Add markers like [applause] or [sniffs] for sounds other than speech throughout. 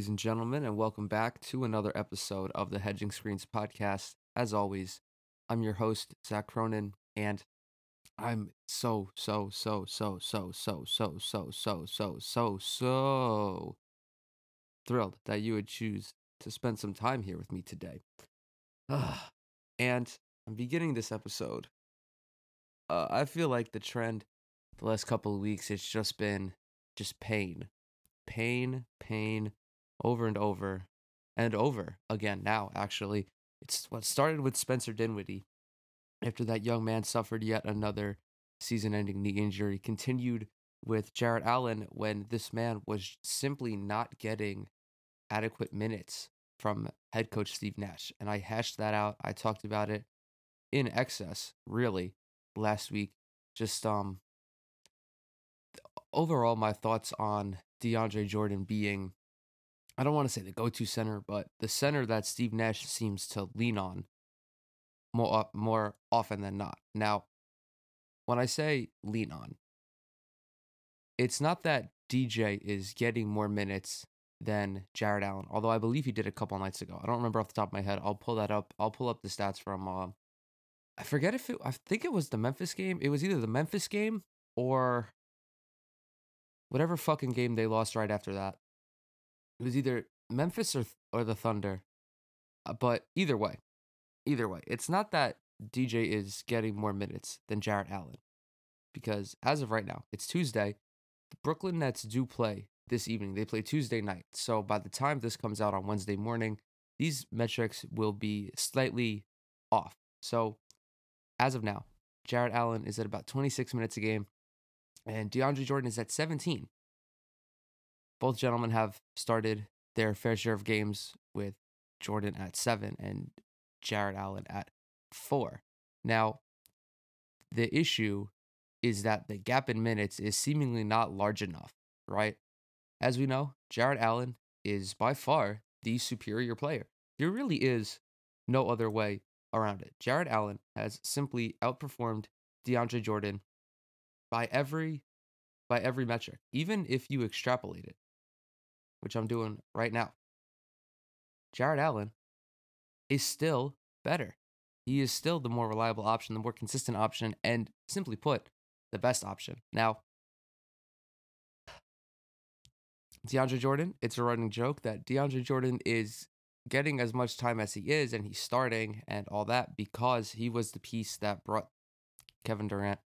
ladies and gentlemen, and welcome back to another episode of the Hedging Screens podcast. As always, I'm your host, Zach Cronin, and I'm so, so, so, so, so, so, so, so, so, so, so, so thrilled that you would choose to spend some time here with me today. and I'm beginning this episode. Uh, I feel like the trend the last couple of weeks, it's just been just pain pain, pain, over and over and over again now, actually. It's what started with Spencer Dinwiddie. After that young man suffered yet another season ending knee injury, continued with Jarrett Allen when this man was simply not getting adequate minutes from head coach Steve Nash. And I hashed that out. I talked about it in excess, really, last week. Just um overall my thoughts on DeAndre Jordan being, I don't want to say the go to center, but the center that Steve Nash seems to lean on more, more often than not. Now, when I say lean on, it's not that DJ is getting more minutes than Jarrett Allen, although I believe he did a couple nights ago. I don't remember off the top of my head. I'll pull that up. I'll pull up the stats from. Uh, I forget if it. I think it was the Memphis game. It was either the Memphis game or whatever fucking game they lost right after that. It was either Memphis or or the Thunder. Uh, but either way, either way, it's not that DJ is getting more minutes than Jarrett Allen. Because as of right now, it's Tuesday. The Brooklyn Nets do play this evening. They play Tuesday night. So by the time this comes out on Wednesday morning, these metrics will be slightly off. So as of now, Jarrett Allen is at about 26 minutes a game and DeAndre Jordan is at 17. Both gentlemen have started their fair share of games with Jordan at seven and Jarrett Allen at four. Now, the issue is that the gap in minutes is seemingly not large enough, right? As we know, Jarrett Allen is by far the superior player. There really is no other way around it. Jarrett Allen has simply outperformed DeAndre Jordan by every by every metric, even if you extrapolate it, which I'm doing right now. Jarrett Allen is still better. He is still the more reliable option, the more consistent option, and simply put, the best option. Now, DeAndre Jordan, it's a running joke that DeAndre Jordan is getting as much time as he is and he's starting and all that because he was the piece that brought Kevin Durant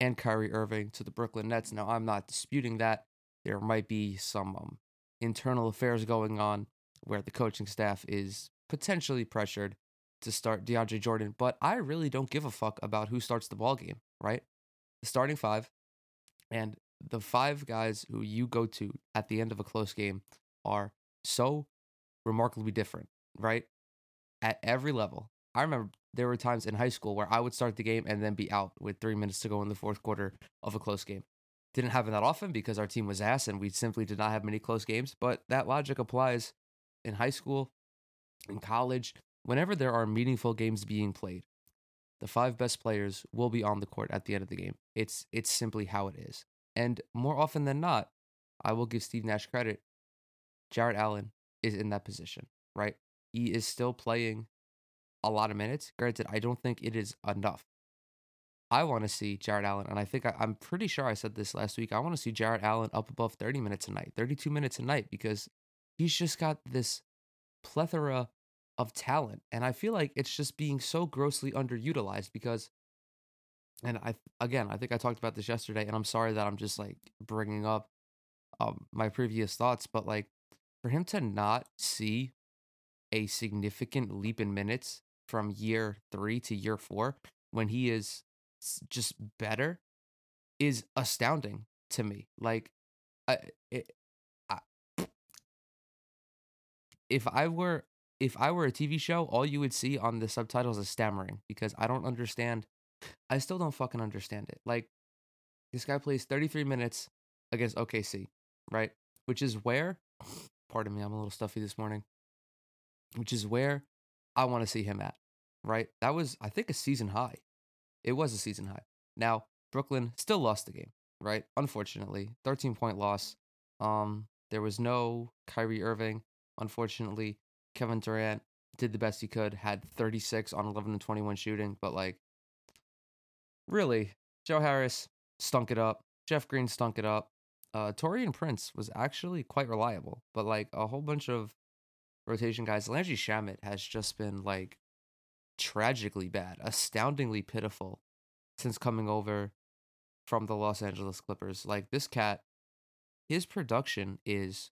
and Kyrie Irving to the Brooklyn Nets. Now, I'm not disputing that. There might be some um, internal affairs going on where the coaching staff is potentially pressured to start DeAndre Jordan, but I really don't give a fuck about who starts the ball game, right? The starting five and the five guys who you go to at the end of a close game are so remarkably different, right? At every level. I remember there were times in high school where I would start the game and then be out with three minutes to go in the fourth quarter of a close game. Didn't happen that often because our team was ass and we simply did not have many close games, but that logic applies in high school, in college, whenever there are meaningful games being played. The five best players will be on the court at the end of the game. It's it's simply how it is. And more often than not, I will give Steve Nash credit. Jarrett Allen is in that position, right? He is still playing a lot of minutes. Granted, I don't think it is enough. I want to see Jarrett Allen, and I think I, am pretty sure I said this last week. I want to see Jarrett Allen up above 30 minutes a night, 32 minutes a night, because he's just got this plethora of talent. And I feel like it's just being so grossly underutilized because, and I, again, I think I talked about this yesterday, and I'm sorry that I'm just like bringing up um, my previous thoughts, but like for him to not see a significant leap in minutes from year three to year four when he is just better is astounding to me. Like, I, it, I, if I were if I were a TV show, all you would see on the subtitles is stammering because I don't understand. I still don't fucking understand it. Like, this guy plays 33 minutes against OKC, right? Which is where, [sniffs] pardon me, I'm a little stuffy this morning, which is where I want to see him at right? That was, I think, a season high. It was a season high. Now, Brooklyn still lost the game, right? Unfortunately, 13 point loss. Um, There was no Kyrie Irving. Unfortunately, Kevin Durant did the best he could, had 36 on 11 and 21 shooting, but like, really, Joe Harris stunk it up. Jeff Green stunk it up. Uh, Taurean Prince was actually quite reliable, but like a whole bunch of rotation guys. Landry Shamet has just been like tragically bad, astoundingly pitiful since coming over from the Los Angeles Clippers. Like this cat, his production is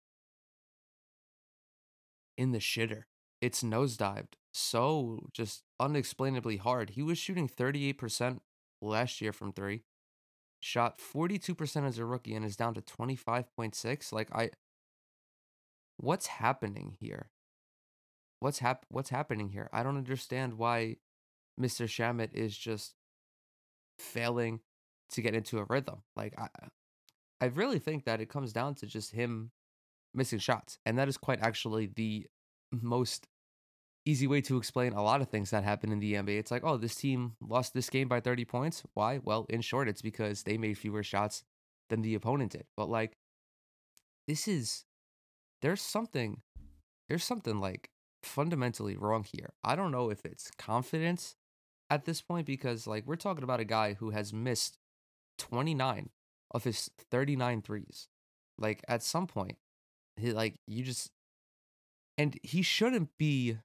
in the shitter. It's nosedived so just unexplainably hard. He was shooting 38% last year from three, shot 42% as a rookie, and is down to 25.6. Like, I. What's happening here? What's hap- What's happening here? I don't understand why Mr. Shamet is just failing to get into a rhythm. Like I I really think that it comes down to just him missing shots. And that is quite actually the most easy way to explain a lot of things that happen in the NBA. It's like, oh, this team lost this game by 30 points. Why? Well, in short, it's because they made fewer shots than the opponent did. But like this is there's something there's something like fundamentally wrong here. I don't know if it's confidence at this point because like we're talking about a guy who has missed 29 of his 39 threes. Like at some point, he like you just and he shouldn't be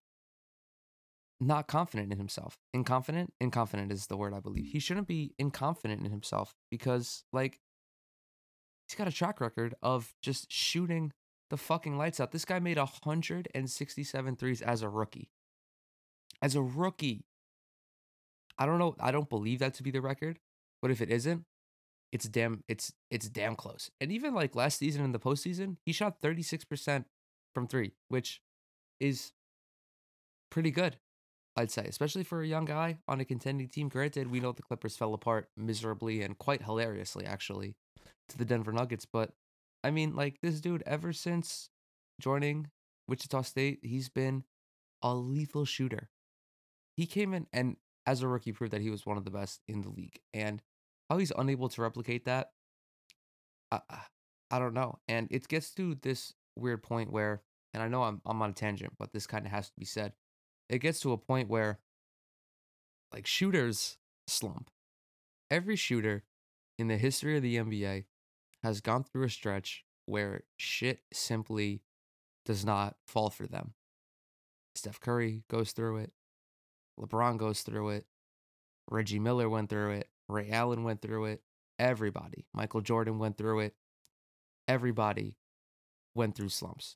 not confident in himself. Inconfident? Inconfident is the word I believe. He shouldn't be inconfident in himself because like he's got a track record of just shooting the fucking lights out. This guy made 167 threes as a rookie. As a rookie. I don't know. I don't believe that to be the record, but if it isn't, it's damn it's it's damn close. And even like last season in the postseason, he shot 36% from three, which is pretty good, I'd say, especially for a young guy on a contending team. Granted, we know the Clippers fell apart miserably and quite hilariously, actually, to the Denver Nuggets. But I mean, like this dude, ever since joining Wichita State, he's been a lethal shooter. He came in and as a rookie proved that he was one of the best in the league. And how he's unable to replicate that, I, I don't know. And it gets to this weird point where, and I know I'm I'm on a tangent, but this kind of has to be said. It gets to a point where, like shooters slump. Every shooter in the history of the NBA has gone through a stretch where shit simply does not fall for them. Steph Curry goes through it. LeBron goes through it. Reggie Miller went through it. Ray Allen went through it. Everybody. Michael Jordan went through it. Everybody went through slumps.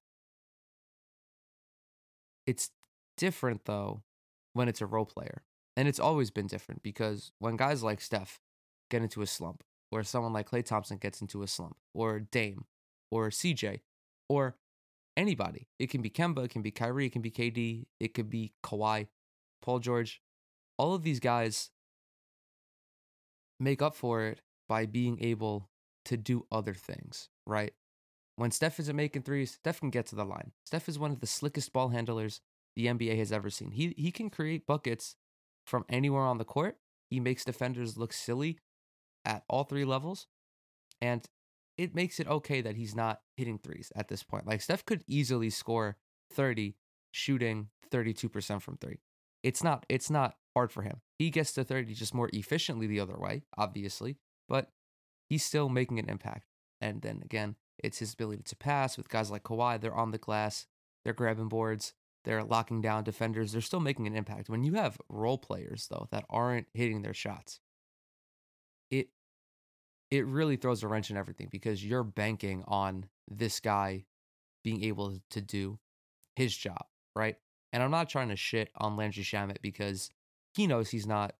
It's different though when it's a role player. And it's always been different because when guys like Steph get into a slump, or someone like Klay Thompson gets into a slump, or Dame, or CJ, or anybody. It can be Kemba, it can be Kyrie, it can be KD, it could be Kawhi, Paul George. All of these guys make up for it by being able to do other things, right? When Steph isn't making threes, Steph can get to the line. Steph is one of the slickest ball handlers the NBA has ever seen. He he can create buckets from anywhere on the court. He makes defenders look silly at all three levels. And it makes it okay that he's not hitting threes at this point. Like Steph could easily score 30 shooting 32% from 3. It's not it's not hard for him. He gets to 30 just more efficiently the other way, obviously, but he's still making an impact. And then again, it's his ability to pass with guys like Kawhi. They're on the glass, they're grabbing boards, they're locking down defenders. They're still making an impact. When you have role players though that aren't hitting their shots, it really throws a wrench in everything because you're banking on this guy being able to do his job, right? And I'm not trying to shit on Landry Shamet because he knows he's not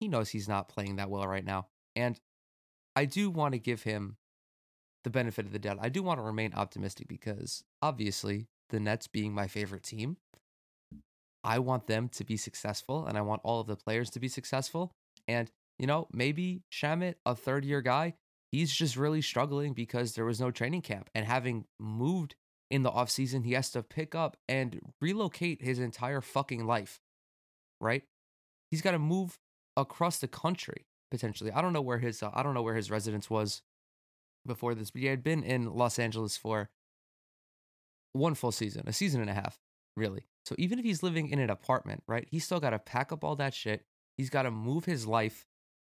he knows he's not playing that well right now. And I do want to give him the benefit of the doubt. I do want to remain optimistic because obviously the Nets being my favorite team, I want them to be successful and I want all of the players to be successful. And, you know, maybe Shamet, a third year guy, he's just really struggling because there was no training camp. And having moved in the offseason, he has to pick up and relocate his entire fucking life, right? He's got to move across the country potentially. I don't know where his uh, I don't know where his residence was before this, but he had been in Los Angeles for one full season, a season and a half, really. So even if he's living in an apartment, right, he's still got to pack up all that shit. He's got to move his life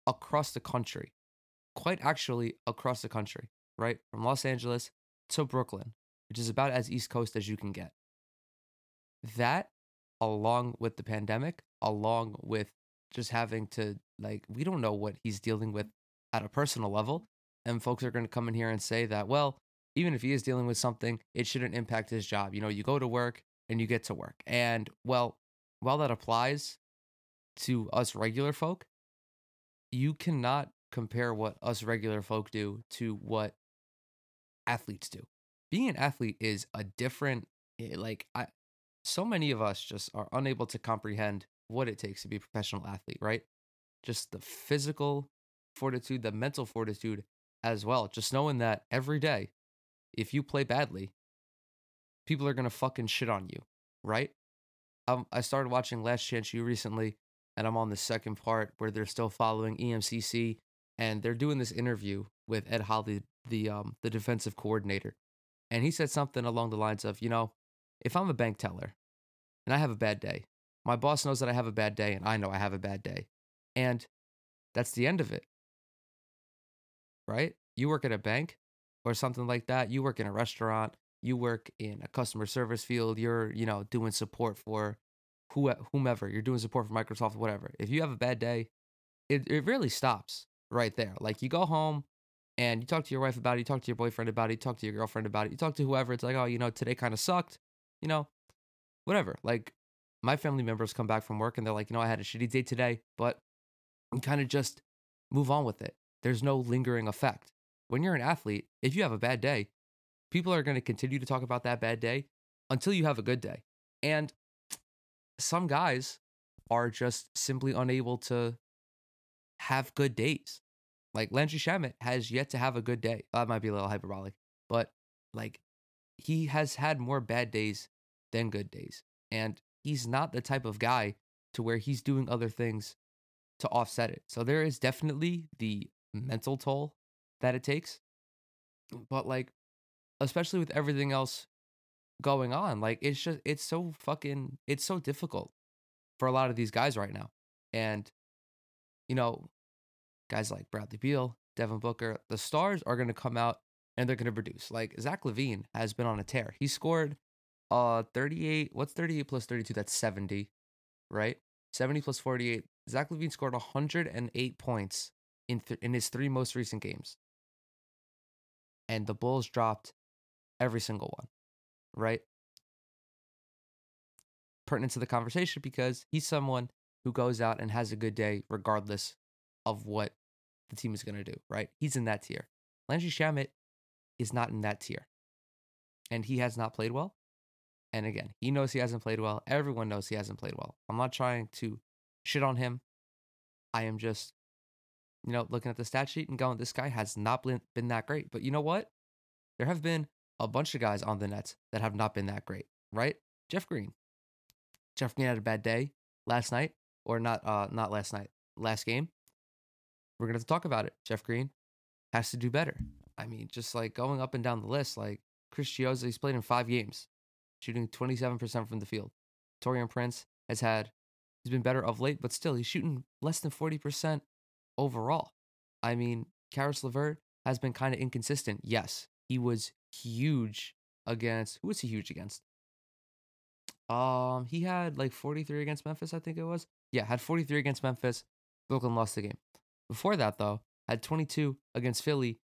across the country, quite actually across the country, right? From Los Angeles to Brooklyn, which is about as East Coast as you can get. That, along with the pandemic, along with just having to, like, we don't know what he's dealing with at a personal level. And folks are going to come in here and say that, well, even if he is dealing with something, it shouldn't impact his job. You know, you go to work and you get to work. And well, while that applies to us regular folk, you cannot compare what us regular folk do to what athletes do. Being an athlete is a different eh, like I so many of us just are unable to comprehend what it takes to be a professional athlete, right? Just the physical fortitude, the mental fortitude as well. Just knowing that every day if you play badly, people are gonna fucking shit on you, right? Um, I started watching Last Chance U recently, and I'm on the second part where they're still following EMCC, and they're doing this interview with Ed Holly, the um the defensive coordinator, and he said something along the lines of, you know, if I'm a bank teller and I have a bad day, my boss knows that I have a bad day, and I know I have a bad day, and that's the end of it, right? You work at a bank, or something like that, you work in a restaurant, you work in a customer service field, you're, you know, doing support for who, uh, whomever, you're doing support for Microsoft, whatever. If you have a bad day, it, it really stops right there. Like you go home and you talk to your wife about it, you talk to your boyfriend about it, you talk to your girlfriend about it, you talk to whoever. It's like, oh, you know, today kind of sucked, you know, whatever. Like my family members come back from work and they're like, you know, I had a shitty day today, but kind of just move on with it. There's no lingering effect when you're an athlete, if you have a bad day, people are going to continue to talk about that bad day until you have a good day. And some guys are just simply unable to have good days. Like Landry Shamet has yet to have a good day. That might be a little hyperbolic, but like he has had more bad days than good days. And he's not the type of guy to where he's doing other things to offset it. So there is definitely the mental toll that it takes. But like, especially with everything else going on, like it's just it's so fucking it's so difficult for a lot of these guys right now. And you know, guys like Bradley Beal, Devin Booker, the stars are going to come out and they're going to produce. Like Zach LaVine has been on a tear. He scored uh 38, what's 38 plus 32? That's 70, right? 70 plus 48. Zach LaVine scored 108 points in th- in his three most recent games and the Bulls dropped every single one, right? Pertinent to the conversation because he's someone who goes out and has a good day regardless of what the team is going to do, right? He's in that tier. Landry Shamet is not in that tier. And he has not played well. And again, he knows he hasn't played well. Everyone knows he hasn't played well. I'm not trying to shit on him. I am just you know, looking at the stat sheet and going, this guy has not been that great. But you know what? There have been a bunch of guys on the Nets that have not been that great, right? Jeff Green. Jeff Green had a bad day last night, or not uh not last night, last game. We're gonna talk about it. Jeff Green has to do better. I mean, just like going up and down the list, like Chris Chiozza, he's played in five games, shooting 27% from the field. Taurean Prince has had he's been better of late, but still he's shooting less than 40% overall. I mean, Caris LeVert has been kind of inconsistent. Yes, he was huge against who was he huge against? Um, he had like 43 against Memphis, I think it was. Yeah, had 43 against Memphis. Brooklyn lost the game. Before that, though, had 22 against Philly,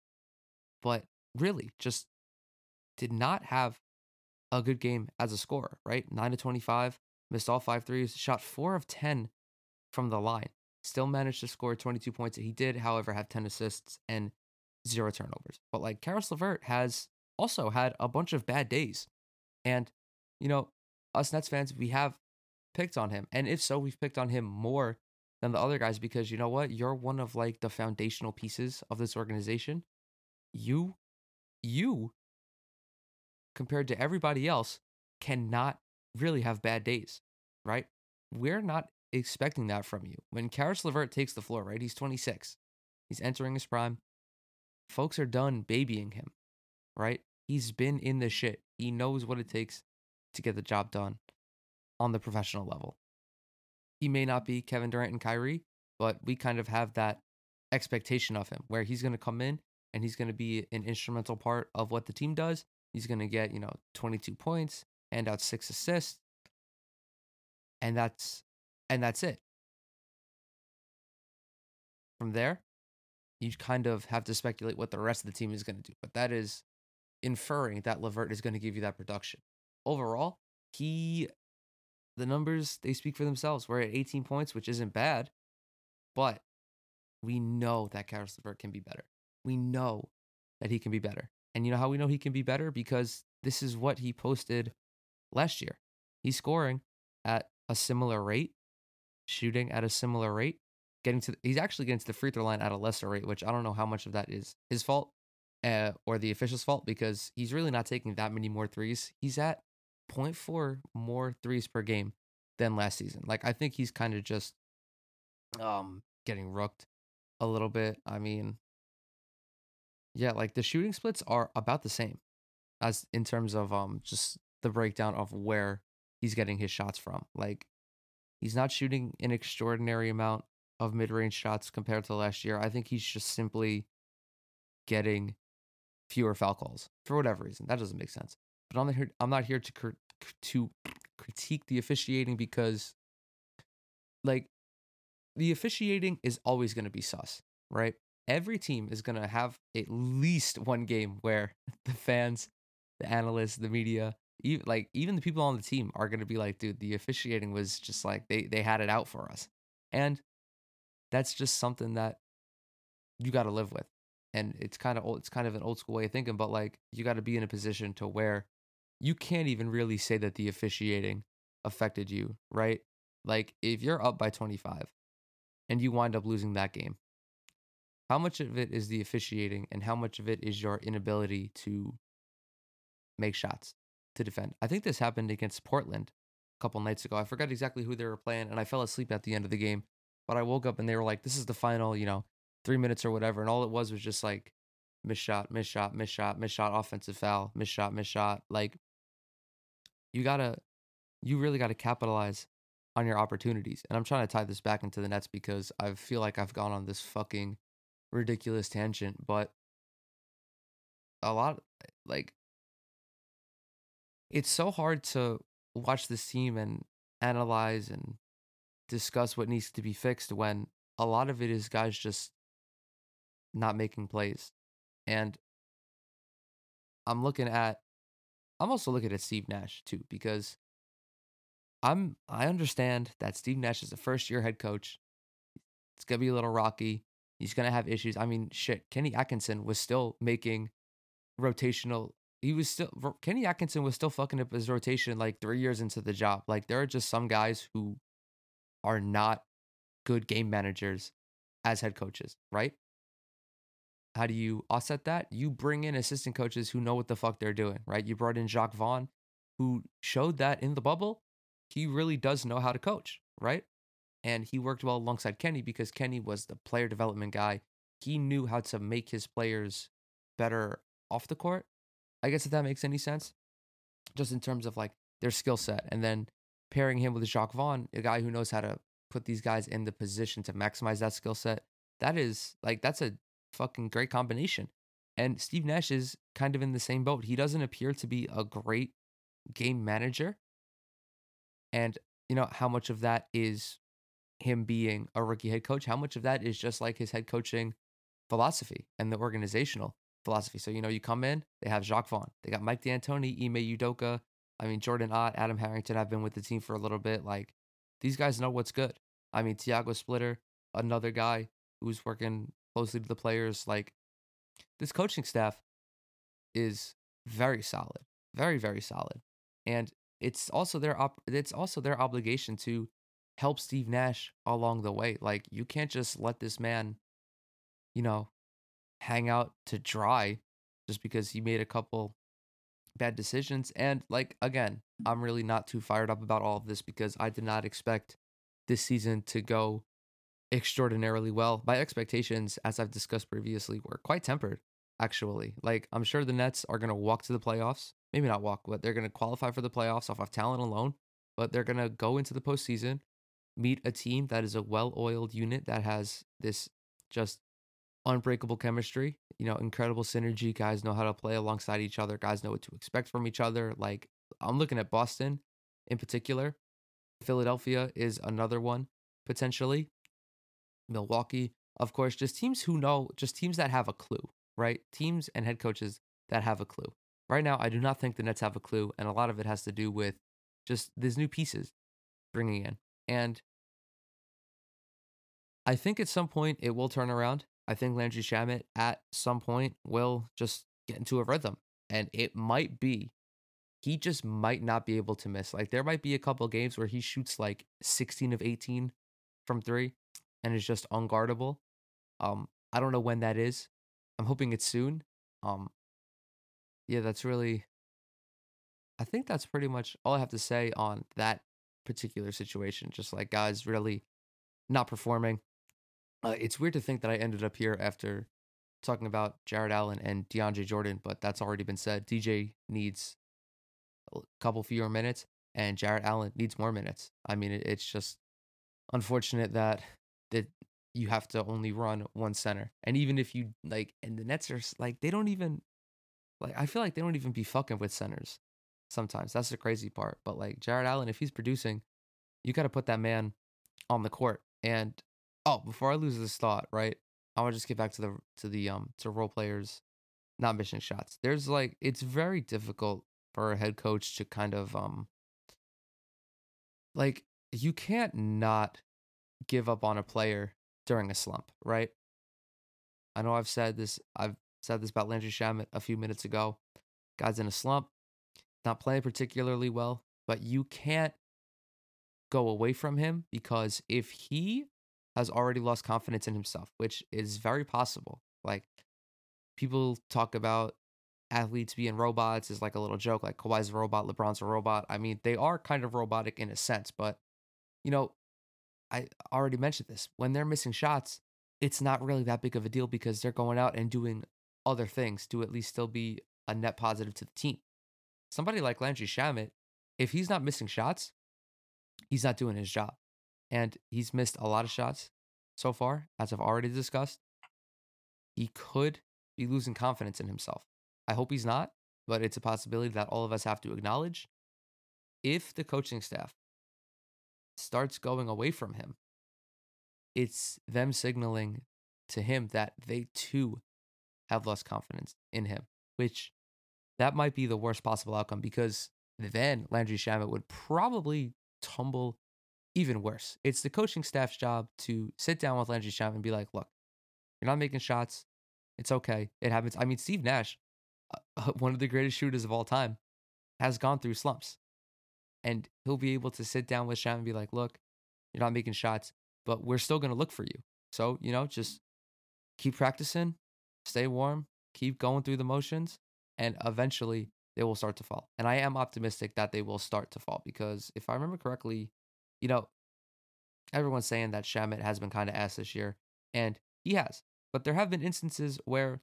but really just did not have a good game as a scorer, right? 9 to 25, missed all five threes, shot 4 of 10 from the line still managed to score 22 points. He did, however, have 10 assists and zero turnovers. But like Caris LeVert has also had a bunch of bad days. And, you know, us Nets fans, we have picked on him. And if so, we've picked on him more than the other guys because you know what? You're one of like the foundational pieces of this organization. You, you, compared to everybody else, cannot really have bad days, right? We're not expecting that from you. When Caris LeVert takes the floor, right? He's 26. He's entering his prime. Folks are done babying him, right? He's been in the shit. He knows what it takes to get the job done on the professional level. He may not be Kevin Durant and Kyrie, but we kind of have that expectation of him where he's going to come in and he's going to be an instrumental part of what the team does. He's going to get, you know, 22 points and out six assists. And that's and that's it. From there, you kind of have to speculate what the rest of the team is going to do. But that is inferring that LeVert is going to give you that production. Overall, he the numbers they speak for themselves. We're at 18 points, which isn't bad, but we know that Caris LeVert can be better. We know that he can be better. And you know how we know he can be better? Because this is what he posted last year. He's scoring at a similar rate, shooting at a similar rate, getting to he's actually getting to the free throw line at a lesser rate, which I don't know how much of that is his fault uh, or the official's fault because he's really not taking that many more threes. He's at 0.4 more threes per game than last season. Like I think he's kind of just um getting rooked a little bit. I mean, yeah, like the shooting splits are about the same as in terms of um just the breakdown of where he's getting his shots from. Like he's not shooting an extraordinary amount of mid-range shots compared to last year. I think he's just simply getting fewer foul calls for whatever reason. That doesn't make sense. But I'm not here. I'm not here to cr- to critique the officiating because, like, the officiating is always going to be sus, right? Every team is going to have at least one game where [laughs] the fans, the analysts, the media, even, like even the people on the team are going to be like, dude, the officiating was just like they they had it out for us, and that's just something that you got to live with. And it's kind of old, it's kind of an old school way of thinking, but like you got to be in a position to where you can't even really say that the officiating affected you, right? Like if you're up by 25 and you wind up losing that game, how much of it is the officiating and how much of it is your inability to make shots to defend? I think this happened against Portland a couple nights ago. I forgot exactly who they were playing and I fell asleep at the end of the game. But I woke up and they were like, this is the final, you know, three minutes or whatever. And all it was was just like miss shot, miss shot, miss shot, miss shot, offensive foul, miss shot, miss shot. Like you gotta, you really gotta capitalize on your opportunities. And I'm trying to tie this back into the Nets because I feel like I've gone on this fucking ridiculous tangent, but a lot like it's so hard to watch this team and analyze and discuss what needs to be fixed when a lot of it is guys just not making plays. And I'm looking at I'm also looking at Steve Nash too because I'm I understand that Steve Nash is a first year head coach. It's gonna be a little rocky. He's gonna have issues. I mean, shit. Kenny Atkinson was still making rotational. He was still Kenny Atkinson was still fucking up his rotation like three years into the job. Like there are just some guys who are not good game managers as head coaches, right? How do you offset that? You bring in assistant coaches who know what the fuck they're doing, right? You brought in Jacque Vaughn, who showed that in the bubble, he really does know how to coach, right? And he worked well alongside Kenny because Kenny was the player development guy. He knew how to make his players better off the court. I guess if that makes any sense, just in terms of like their skill set. And then pairing him with Jacque Vaughn, a guy who knows how to put these guys in the position to maximize that skill set. That is like that's a fucking great combination. And Steve Nash is kind of in the same boat. He doesn't appear to be a great game manager. And you know how much of that is him being a rookie head coach? How much of that is just like his head coaching philosophy and the organizational philosophy? So, you know, you come in, they have Jacque Vaughn, they got Mike D'Antoni, Ime Udoka, I mean, Jordan Ott, Adam Harrington have been with the team for a little bit. Like, these guys know what's good. I mean, Tiago Splitter, another guy who's working closely to the players. Like, this coaching staff is very solid, very, very solid. And it's also their op- it's also their obligation to help Steve Nash along the way. Like, you can't just let this man, you know, hang out to dry just because he made a couple bad decisions. And like again, I'm really not too fired up about all of this because I did not expect this season to go extraordinarily well. My expectations, as I've discussed previously, were quite tempered, actually. Like I'm sure the Nets are gonna walk to the playoffs maybe not walk, but they're going to qualify for the playoffs off of talent alone. But they're going to go into the postseason, meet a team that is a well oiled unit that has this just unbreakable chemistry, you know, incredible synergy. Guys know how to play alongside each other, guys know what to expect from each other. Like, I'm looking at Boston in particular. Philadelphia is another one potentially. Milwaukee, of course, just teams who know, just teams that have a clue, right? Teams and head coaches that have a clue. Right now, I do not think the Nets have a clue, and a lot of it has to do with just these new pieces bringing in. And I think at some point it will turn around. I think Landry Shamet at some point will just get into a rhythm, and it might be he just might not be able to miss. Like there might be a couple games where he shoots like 16 of 18 from 3 and is just unguardable. Um I don't know when that is. I'm hoping it's soon. Um yeah, that's really I think that's pretty much all I have to say on that particular situation. Just like guys really not performing. Uh, it's weird to think that I ended up here after talking about Jarrett Allen and DeAndre Jordan, but that's already been said. DJ needs a couple fewer minutes, and Jarrett Allen needs more minutes. I mean, it's just unfortunate that that you have to only run one center, and even if you like, and the Nets are like they don't even like. I feel like they don't even be fucking with centers sometimes. That's the crazy part. But like Jarrett Allen, if he's producing, you got to put that man on the court. And oh, before I lose this thought, right? I want to just get back to the to the um to role players not missing shots. There's like it's very difficult for a head coach to kind of um like you can't not give up on a player during a slump, right? I know I've said this I've said this about Landry Shamet a few minutes ago. Guy's in a slump, not playing particularly well, but you can't go away from him because if he has already lost confidence in himself, which is very possible. Like people talk about athletes being robots is like a little joke, like Kawhi's a robot, LeBron's a robot. I mean, they are kind of robotic in a sense, but you know, I already mentioned this. When they're missing shots, it's not really that big of a deal because they're going out and doing other things to at least still be a net positive to the team. Somebody like Landry Shamet, if he's not missing shots, he's not doing his job. And he's missed a lot of shots so far, as I've already discussed. He could be losing confidence in himself. I hope he's not, but it's a possibility that all of us have to acknowledge. If the coaching staff starts going away from him, it's them signaling to him that they too have lost confidence in him, which that might be the worst possible outcome because then Landry Shamet would probably tumble even worse. It's the coaching staff's job to sit down with Landry Shamet and be like, look, you're not making shots. It's okay. It happens. I mean, Steve Nash uh, [laughs] one of the greatest shooters of all time, has gone through slumps. And he'll be able to sit down with Sham and be like, look, you're not making shots, but we're still going to look for you. So, you know, just keep practicing, stay warm, keep going through the motions, and eventually they will start to fall. And I am optimistic that they will start to fall because if I remember correctly, you know, everyone's saying that Shamet has been kind of ass this year, and he has. But there have been instances where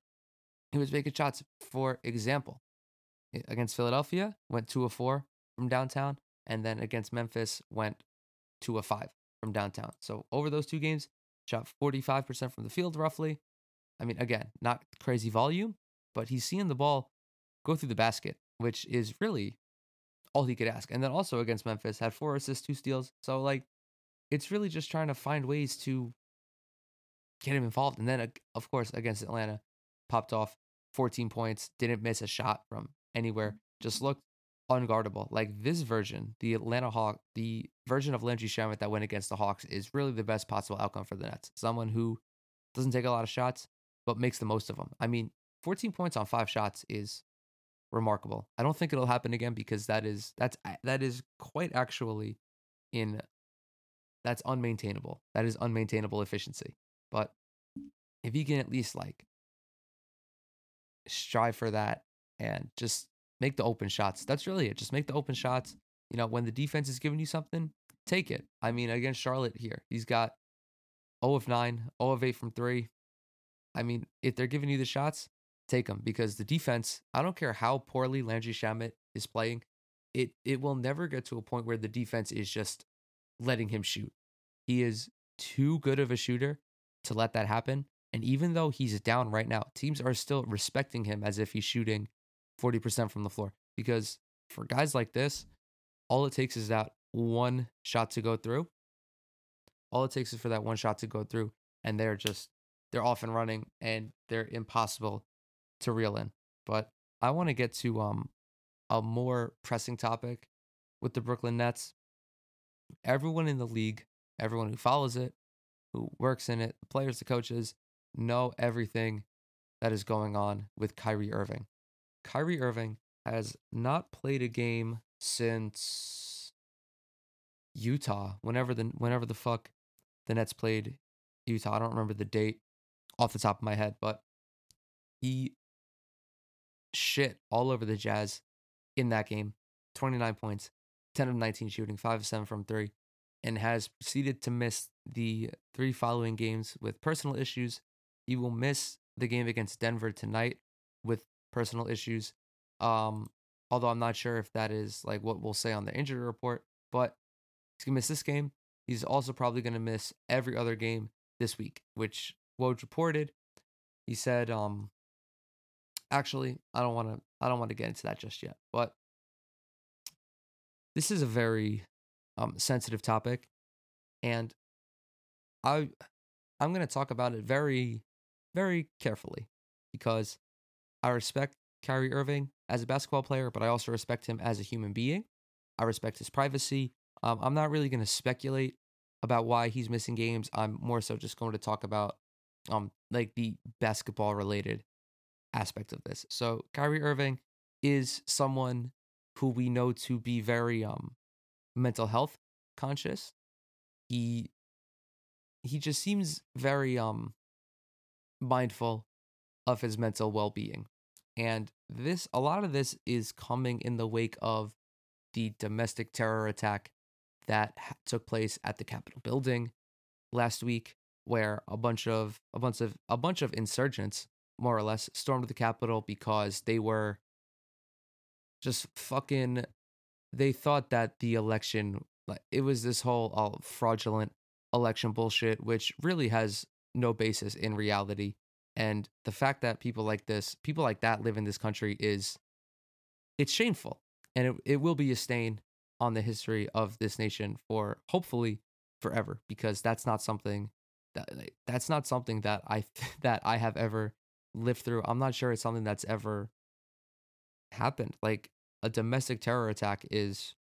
he was making shots. For example, against Philadelphia, went two of four from downtown, and then against Memphis, went two of five from downtown. So over those two games, shot 45% from the field roughly. I mean, again, not crazy volume, but he's seeing the ball go through the basket, which is really all he could ask. And then also against Memphis, had four assists, two steals. So, like, it's really just trying to find ways to get him involved. And then, of course, against Atlanta, popped off 14 points, didn't miss a shot from anywhere, mm-hmm. just looked unguardable. Like this version, the Atlanta Hawk, the version of Landry Shamet that went against the Hawks is really the best possible outcome for the Nets. Someone who doesn't take a lot of shots, but makes the most of them. I mean, 14 points on five shots is remarkable. I don't think it'll happen again because that is that's that is quite actually in that's unmaintainable. That is unmaintainable efficiency. But if you can at least like strive for that and just make the open shots. That's really it. Just make the open shots. You know, when the defense is giving you something, take it. I mean, against Charlotte here, he's got 0 of 9, 0 of 8 from 3. I mean, if they're giving you the shots, take them because the defense, I don't care how poorly Landry Shamet is playing, it it will never get to a point where the defense is just letting him shoot. He is too good of a shooter to let that happen. And even though he's down right now, teams are still respecting him as if he's shooting 40% from the floor. Because for guys like this, all it takes is that one shot to go through. All it takes is for that one shot to go through, and they're just they're off and running, and they're impossible to reel in. But I want to get to um a more pressing topic with the Brooklyn Nets. Everyone in the league, everyone who follows it, who works in it, the players, the coaches, know everything that is going on with Kyrie Irving. Kyrie Irving has not played a game since Utah, whenever the whenever the fuck the Nets played Utah. I don't remember the date off the top of my head, but he shit all over the Jazz in that game. 29 points, 10 of 19 shooting, 5 of 7 from 3, and has proceeded to miss the three following games with personal issues. He will miss the game against Denver tonight with personal issues. Um, although I'm not sure if that is like what we'll say on the injury report, but he's gonna miss this game. He's also probably gonna miss every other game this week, which Woj reported. He said, um, actually, I don't want to, I don't want to get into that just yet, but this is a very um, sensitive topic, and I, I'm gonna talk about it very, very carefully because I respect Kyrie Irving as a basketball player, but I also respect him as a human being. I respect his privacy. Um, I'm not really going to speculate about why he's missing games. I'm more so just going to talk about um like the basketball related aspect of this. So Kyrie Irving is someone who we know to be very um mental health conscious. He he just seems very um mindful of his mental well-being. And this a lot of this is coming in the wake of the domestic terror attack that took place at the Capitol building last week where a bunch of a bunch of a bunch of insurgents more or less stormed the Capitol because they were just fucking they thought that the election it was this whole all fraudulent election bullshit which really has no basis in reality and the fact that people like this, people like that live in this country is it's shameful. And it, it will be a stain on the history of this nation for hopefully forever because that's not something that that's not something that I [laughs] that I have ever lived through. I'm not sure it's something that's ever happened. Like a domestic terror attack is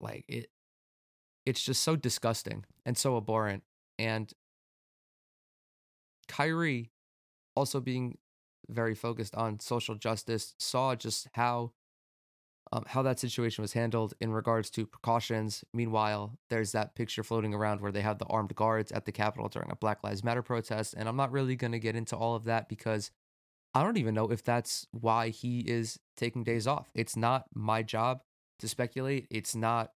like it it's just so disgusting and so abhorrent and Kyrie, also being very focused on social justice, saw just how um, how that situation was handled in regards to precautions. Meanwhile, there's that picture floating around where they have the armed guards at the Capitol during a Black Lives Matter protest, and I'm not really going to get into all of that because I don't even know if that's why he is taking days off. It's not my job to speculate. It's not.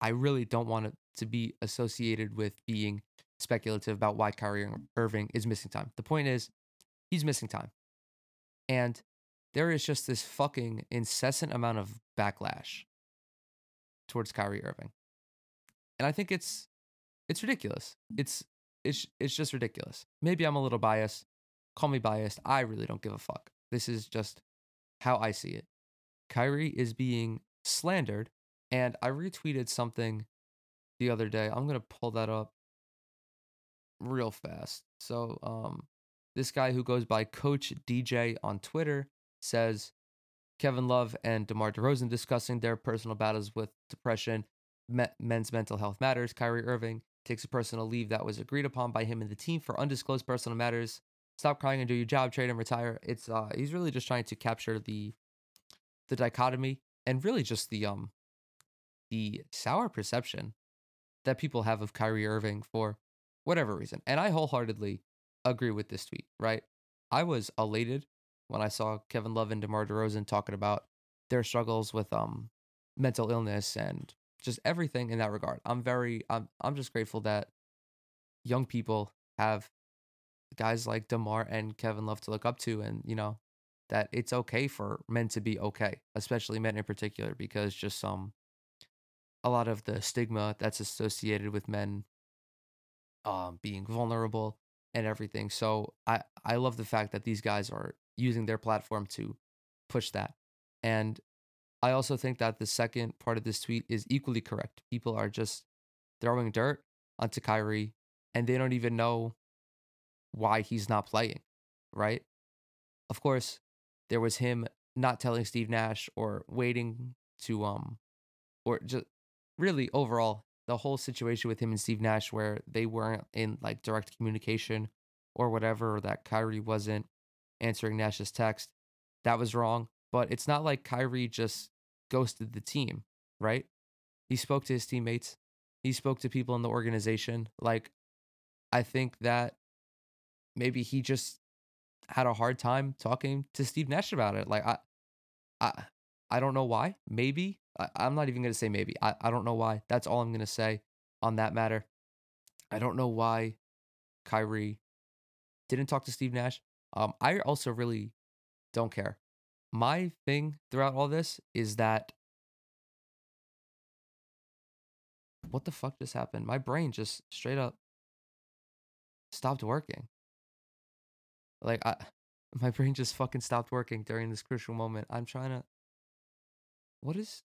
I really don't want it to be associated with being speculative about why Kyrie Irving is missing time. The point is, he's missing time. And there is just this fucking incessant amount of backlash towards Kyrie Irving. And I think it's it's ridiculous. It's it's it's just ridiculous. Maybe I'm a little biased. Call me biased. I really don't give a fuck. This is just how I see it. Kyrie is being slandered and I retweeted something the other day. I'm going to pull that up real fast. So, um, this guy who goes by Coach DJ on Twitter says Kevin Love and DeMar DeRozan discussing their personal battles with depression. Me- men's mental health matters. Kyrie Irving takes a personal leave that was agreed upon by him and the team for undisclosed personal matters. Stop crying and do your job. Trade and retire. It's uh, he's really just trying to capture the the dichotomy and really just the um the sour perception that people have of Kyrie Irving for whatever reason. And I wholeheartedly agree with this tweet, right? I was elated when I saw Kevin Love and DeMar DeRozan talking about their struggles with um mental illness and just everything in that regard. I'm very I'm I'm just grateful that young people have guys like DeMar and Kevin Love to look up to and, you know, that it's okay for men to be okay, especially men in particular, because just um a lot of the stigma that's associated with men um being vulnerable and everything. So I I love the fact that these guys are using their platform to push that. And I also think that the second part of this tweet is equally correct. People are just throwing dirt onto Kyrie and they don't even know why he's not playing, right? Of course, there was him not telling Steve Nash or waiting to um or just really overall the whole situation with him and Steve Nash where they weren't in like direct communication or whatever or that Kyrie wasn't answering Nash's text. That was wrong, but it's not like Kyrie just ghosted the team, right? He spoke to his teammates. He spoke to people in the organization. Like I think that maybe he just had a hard time talking to Steve Nash about it. Like I, I, I don't know why. Maybe I, am not even gonna say maybe. I, I don't know why. That's all I'm gonna say on that matter. I don't know why Kyrie didn't talk to Steve Nash. Um, I also really don't care. My thing throughout all this is that what the fuck just happened? My brain just straight up stopped working. Like I [laughs] my brain just fucking stopped working during this crucial moment. I'm trying to What is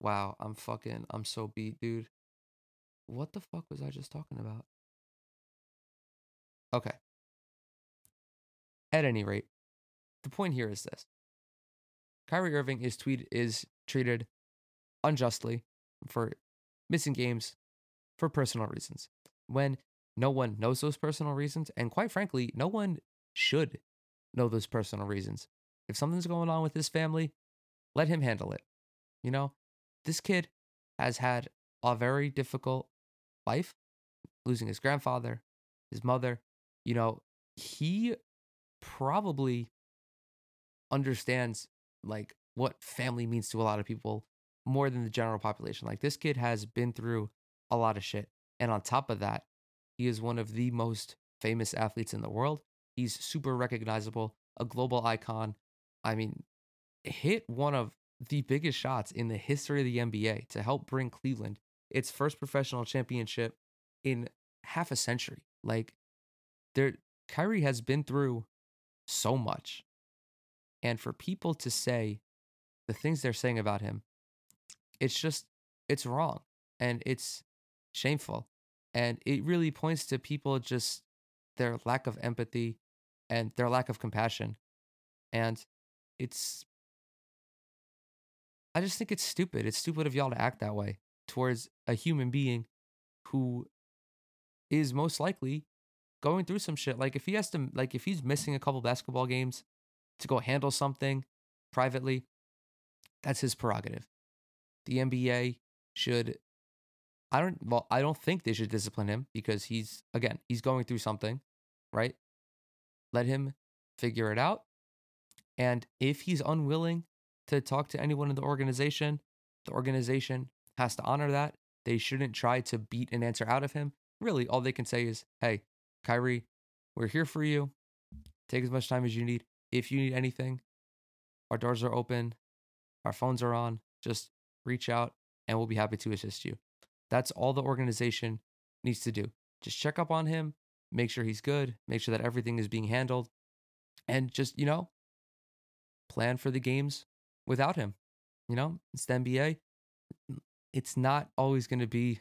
Wow, I'm fucking I'm so beat, dude. What the fuck was I just talking about? Okay. At any rate, the point here is this. Kyrie Irving is tweet is treated unjustly for missing games for personal reasons. When no one knows those personal reasons. And quite frankly, no one should know those personal reasons. If something's going on with his family, let him handle it. You know, this kid has had a very difficult life, losing his grandfather, his mother. You know, he probably understands like what family means to a lot of people more than the general population. Like this kid has been through a lot of shit. And on top of that, he is one of the most famous athletes in the world. He's super recognizable, a global icon. I mean, hit one of the biggest shots in the history of the NBA to help bring Cleveland its first professional championship in half a century. Like there Kyrie has been through so much. And for people to say the things they're saying about him, it's just it's wrong and it's shameful. And it really points to people just their lack of empathy and their lack of compassion. And it's, I just think it's stupid. It's stupid of y'all to act that way towards a human being who is most likely going through some shit. Like if he has to, like if he's missing a couple basketball games to go handle something privately, that's his prerogative. The NBA should I don't well, I don't think they should discipline him because he's again, he's going through something, right? Let him figure it out. And if he's unwilling to talk to anyone in the organization, the organization has to honor that. They shouldn't try to beat an answer out of him. Really, all they can say is, "Hey, Kyrie, we're here for you. Take as much time as you need. If you need anything, our doors are open, our phones are on. Just reach out and we'll be happy to assist you." That's all the organization needs to do. Just check up on him, make sure he's good, make sure that everything is being handled, and just, you know, plan for the games without him. You know, it's the NBA. It's not always going to be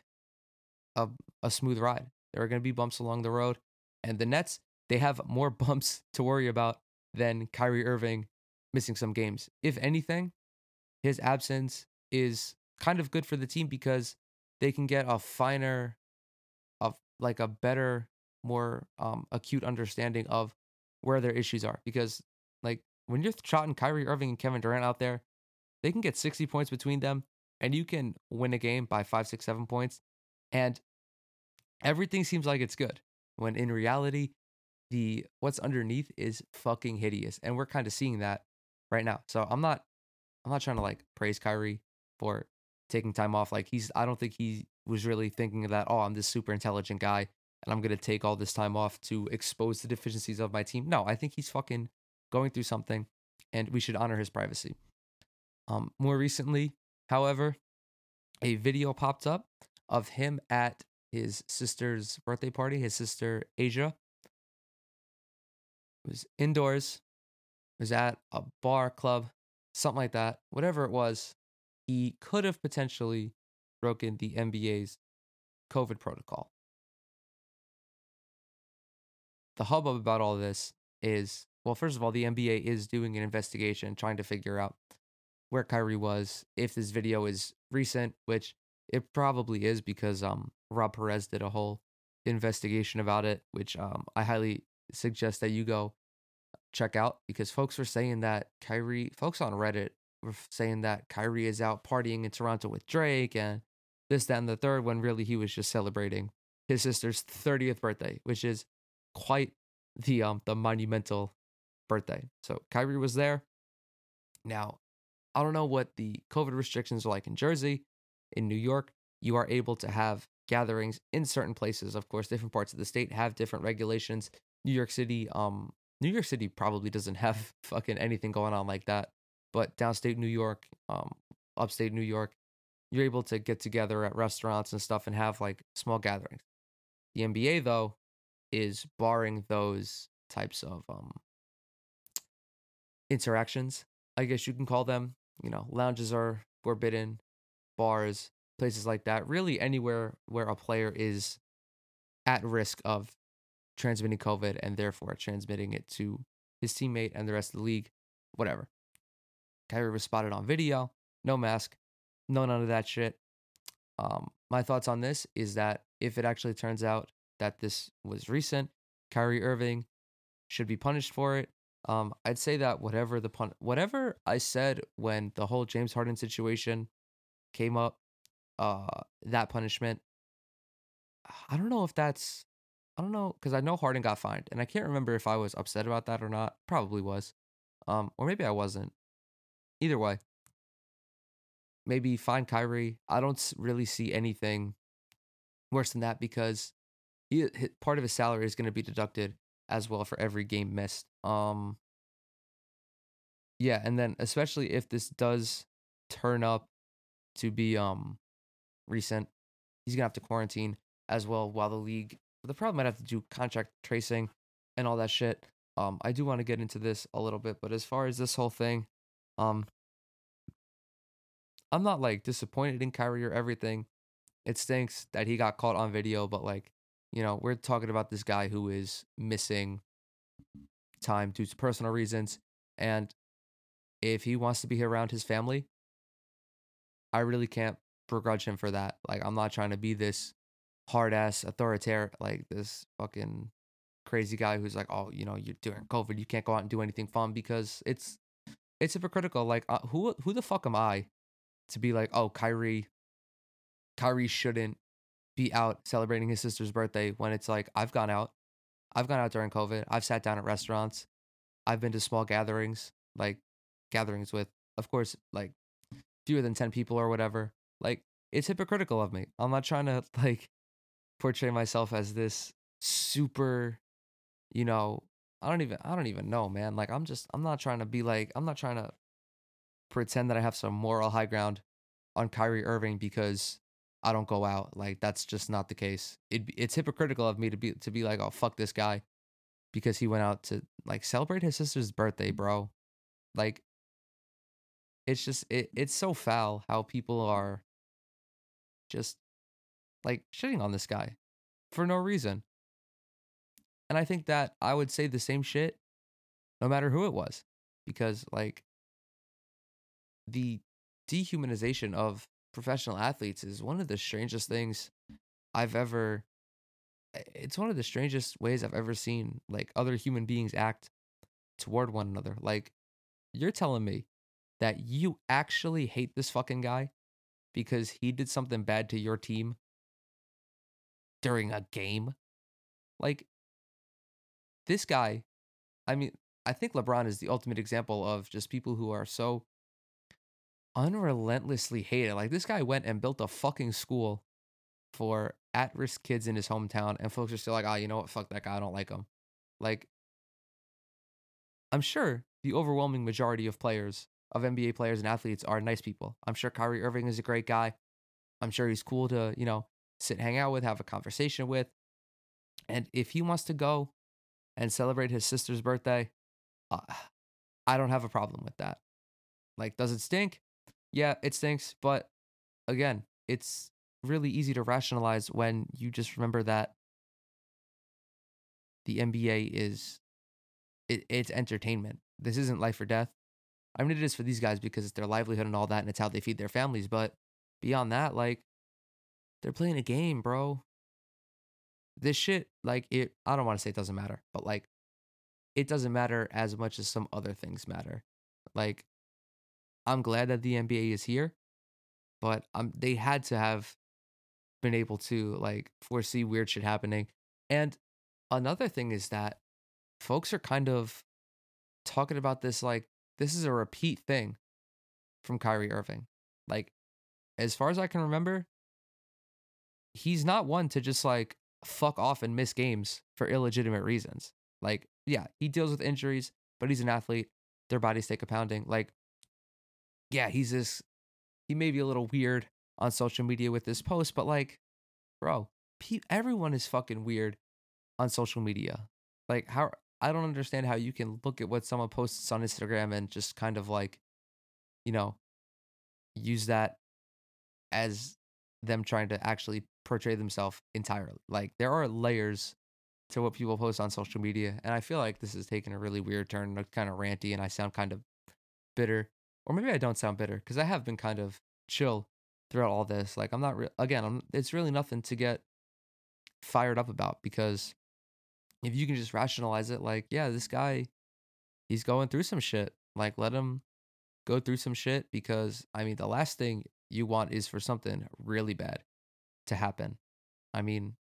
a, a smooth ride. There are going to be bumps along the road. And the Nets, they have more [laughs] bumps to worry about than Kyrie Irving missing some games. If anything, his absence is kind of good for the team because they can get a finer of like a better more um acute understanding of where their issues are because like when you're trotting Kyrie Irving and Kevin Durant out there, they can get 60 points between them and you can win a game by five, six, seven points. And everything seems like it's good. When in reality, the what's underneath is fucking hideous. And we're kind of seeing that right now. So I'm not I'm not trying to like praise Kyrie for taking time off. Like he's, I don't think he was really thinking of that. Oh, I'm this super intelligent guy and I'm going to take all this time off to expose the deficiencies of my team. No, I think he's fucking going through something and we should honor his privacy. Um, more recently, however, a video popped up of him at his sister's birthday party, his sister Asia. It was indoors, it was at a bar, club, something like that, whatever it was. He could have potentially broken the NBA's COVID protocol. The hubbub about all this is well, first of all, the NBA is doing an investigation trying to figure out where Kyrie was, if this video is recent, which it probably is because um Rob Perez did a whole investigation about it, which um I highly suggest that you go check out because folks were saying that Kyrie, folks on Reddit were saying that Kyrie is out partying in Toronto with Drake and this, that, and the third, when really he was just celebrating his sister's 30th birthday, which is quite the um the monumental birthday. So Kyrie was there. Now, I don't know what the COVID restrictions are like in Jersey. In New York, you are able to have gatherings in certain places. Of course, different parts of the state have different regulations. New York City, um, New York City probably doesn't [laughs] have fucking anything going on like that. But downstate New York, um, upstate New York, you're able to get together at restaurants and stuff and have like small gatherings. The NBA though is barring those types of um interactions, I guess you can call them. You know, lounges are forbidden, bars, places like that. Really anywhere where a player is at risk of transmitting COVID and therefore transmitting it to his teammate and the rest of the league, whatever. Kyrie was spotted on video, no mask, no none of that shit. Um, my thoughts on this is that if it actually turns out that this was recent, Kyrie Irving should be punished for it. Um, I'd say that whatever the pun, whatever I said when the whole James Harden situation came up, uh, that punishment. I don't know if that's, I don't know, because I know Harden got fined, and I can't remember if I was upset about that or not. Probably was, um, or maybe I wasn't. Either way, maybe fine Kyrie. I don't really see anything worse than that because he, part of his salary is going to be deducted as well for every game missed. Um yeah, and then especially if this does turn up to be um recent, he's to have to quarantine as well while the league the problem might have to do contact tracing and all that shit. Um I do want to get into this a little bit, but as far as this whole thing, um I'm not like disappointed in Kyrie or everything. It stinks that he got caught on video, but like you know, we're talking about this guy who is missing time due to personal reasons. And if he wants to be around his family, I really can't begrudge him for that. Like, I'm not trying to be this hard ass authoritarian, like this fucking crazy guy who's like, oh, you know, you're doing COVID, you can't go out and do anything fun because it's it's hypocritical. Like, uh, who who the fuck am I to be like, oh, Kyrie, Kyrie shouldn't be out celebrating his sister's birthday when it's like I've gone out. I've gone out during COVID. I've sat down at restaurants. I've been to small gatherings, like gatherings with, of course, like fewer than 10 people or whatever. Like, it's hypocritical of me. I'm not trying to, [laughs] like, portray myself as this super, you know, I don't even, I don't even know, man. Like, I'm just, I'm not trying to be like, I'm not trying to pretend that I have some moral high ground on Kyrie Irving because I don't go out. Like that's just not the case. It it's hypocritical of me to be to be like, oh fuck this guy, because he went out to like celebrate his sister's birthday, mm. bro. Like, it's just it it's so foul how people are just like shitting on this guy for no reason. And I think that I would say the same shit no matter who it was because like the dehumanization of professional athletes is one of the strangest things I've ever it's one of the strangest ways I've ever seen like other human beings act toward one another. Like you're telling me that you actually hate this fucking guy because he did something bad to your team during a game? Like this guy, I mean, I think LeBron is the ultimate example of just people who are so unrelentlessly hated. Like this guy went and built a fucking school for at risk kids in his hometown, and folks are still like, oh, you know what? Fuck that guy. I don't like him. Like, I'm sure the overwhelming majority of players, of NBA players and athletes, are nice people. I'm sure Kyrie Irving is a great guy. I'm sure he's cool to, you know, sit, hang out with, have a conversation with. And if he wants to go and celebrate his sister's birthday, uh, I don't have a problem with that. Like, does it stink? Yeah, it stinks. But again, it's really easy to rationalize when you just remember that the NBA is it, it's entertainment. This isn't life or death. I mean, it is for these guys because it's their livelihood and all that, and it's how they feed their families. But beyond that, like, they're playing a game, bro. This shit, like, it, I don't want to say it doesn't matter, but like, it doesn't matter as much as some other things matter. Like, I'm glad that the NBA is here, but um, they had to have been able to like foresee weird shit happening. And another thing is that folks are kind of talking about this like this is a repeat thing from Kyrie Irving. Like, as far as I can remember, he's not one to just like fuck off and miss games for illegitimate reasons. Like, yeah, he deals with injuries, but he's an athlete. Their bodies take a pounding. Like, yeah, he's this, he may be a little weird on social media with this post, but like, bro, pe- everyone is fucking weird on social media. Like, how, I don't understand how you can look at what someone posts on Instagram and just kind of like, you know, use that as them trying to actually portray themselves entirely. Like there are layers to what people post on social media, and I feel like this is taking a really weird turn, kind of ranty, and I sound kind of bitter, or maybe I don't sound bitter because I have been kind of chill throughout all this. Like I'm not re- again, I'm, it's really nothing to get fired up about because if you can just rationalize it like, yeah, this guy, he's going through some shit. Like, let him go through some shit because, I mean, the last thing you want is for something really bad to happen. I mean,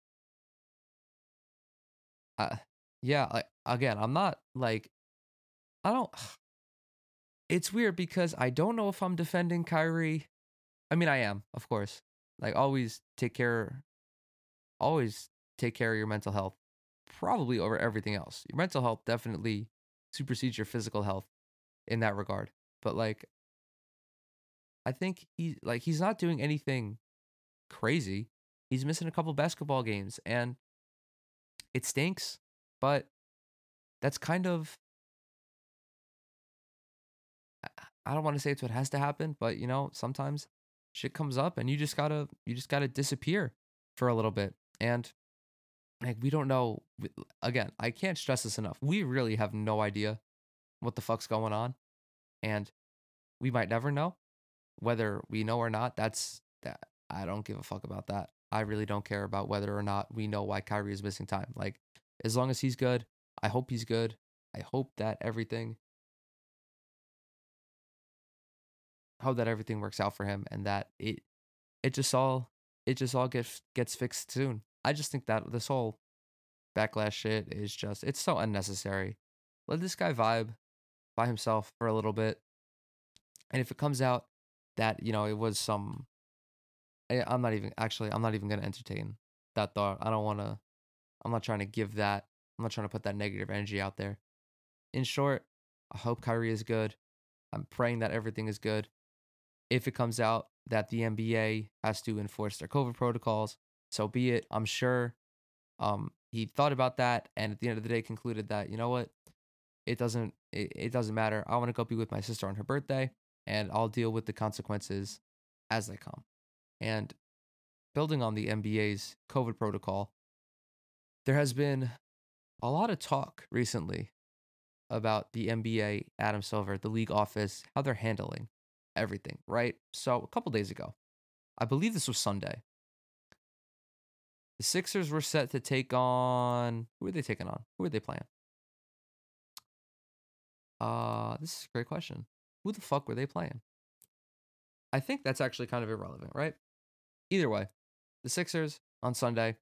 uh, yeah, like, again, I'm not like, I don't, it's weird because I don't know if I'm defending Kyrie. I mean, I am, of course. Like, always take care, always take care of your mental health probably over everything else. Your mental health definitely supersedes your physical health in that regard. But like I think he like he's not doing anything crazy. He's missing a couple basketball games and it stinks, but that's kind of I don't want to say it's what has to happen, but you know, sometimes shit comes up and you just got to you just got to disappear for a little bit. And like we don't know again i can't stress this enough we really have no idea what the fuck's going on and we might never know whether we know or not that's that i don't give a fuck about that i really don't care about whether or not we know why Kyrie is missing time like as long as he's good i hope he's good i hope that everything hope that everything works out for him and that it it just all it just all gets gets fixed soon I just think that this whole backlash shit is just it's so unnecessary. Let this guy vibe by himself for a little bit. And if it comes out that, you know, it was some eh, I'm not even actually I'm not even going to entertain that thought. I don't want to I'm not trying to give that I'm not trying to put that negative energy out there. In short, I hope Kyrie is good. I'm praying that everything is good. If it comes out that the NBA has to enforce their COVID protocols, so be it. I'm sure um, he thought about that and at the end of the day concluded that, you know what? It doesn't it, it doesn't matter. I want to go be with my sister on her birthday and I'll deal with the consequences as they come. And building on the NBA's COVID protocol, there has been a lot of talk recently about the NBA, Adam Silver, the league office, how they're handling everything, right? So a couple days ago, I believe this was Sunday, the Sixers were set to take on who are they taking on? Who are they playing? Uh, this is a great question. Who the fuck were they playing? I think that's actually kind of irrelevant, right? Either way, the Sixers on Sunday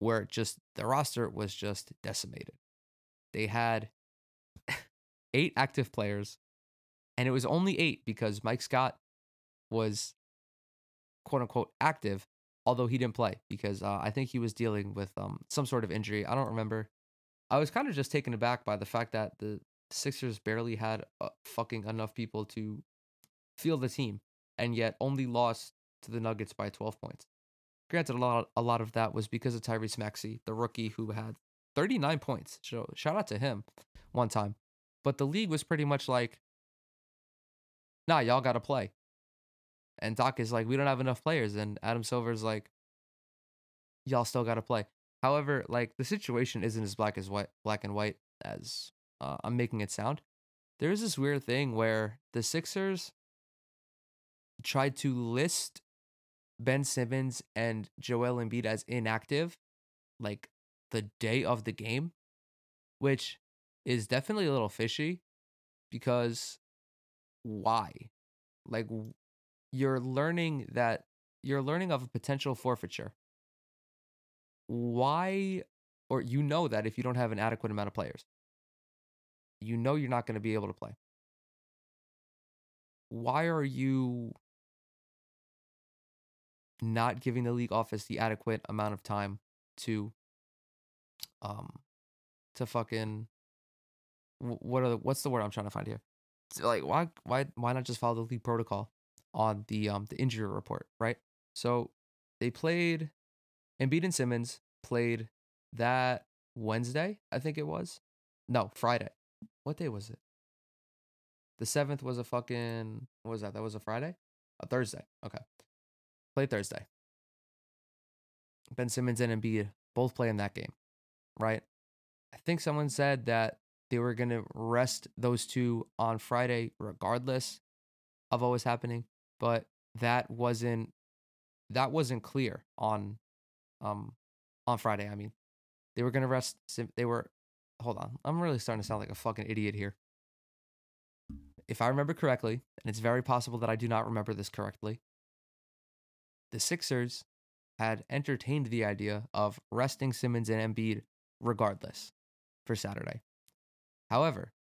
were just the roster was just decimated. They had [laughs] eight active players, and it was only eight because Mike Scott was quote unquote active although he didn't play because uh, I think he was dealing with um, some sort of injury. I don't remember. I was kind of just taken aback by the fact that the Sixers barely had uh, fucking enough people to field the team, and yet only lost to the Nuggets by 12 points. Granted, a lot a lot of that was because of Tyrese Maxey, the rookie who had 39 points. So shout out to him one time. But the league was pretty much like, nah, y'all got to play. And Doc is like, we don't have enough players. And Adam Silver's like, y'all still got to play. However, like the situation isn't as black as white, black and white as uh, I'm making it sound. There's this weird thing where the Sixers tried to list Ben Simmons and Joel Embiid as inactive like the day of the game, which is definitely a little fishy because why? Like you're learning that you're learning of a potential forfeiture. Why or you know that if you don't have an adequate amount of players, you know you're not going to be able to play. Why are you not giving the league office the adequate amount of time to um to fucking what are the, what's the word I'm trying to find here? Like why why why not just follow the league protocol on the um the injury report, right? So they played Embiid and Simmons played that Wednesday, I think it was. No, Friday. What day was it? The seventh was a fucking what was that? That was a Friday? A Thursday. Okay. Play Thursday. Ben Simmons and Embiid both play in that game, right? I think someone said that they were going to rest those two on Friday, regardless of what was happening, but that wasn't that wasn't clear on um on Friday. I mean, they were going to rest. They were. Hold on, I'm really starting to sound like a fucking idiot here. If I remember correctly, and it's very possible that I do not remember this correctly, the Sixers had entertained the idea of resting Simmons and Embiid regardless for Saturday. However,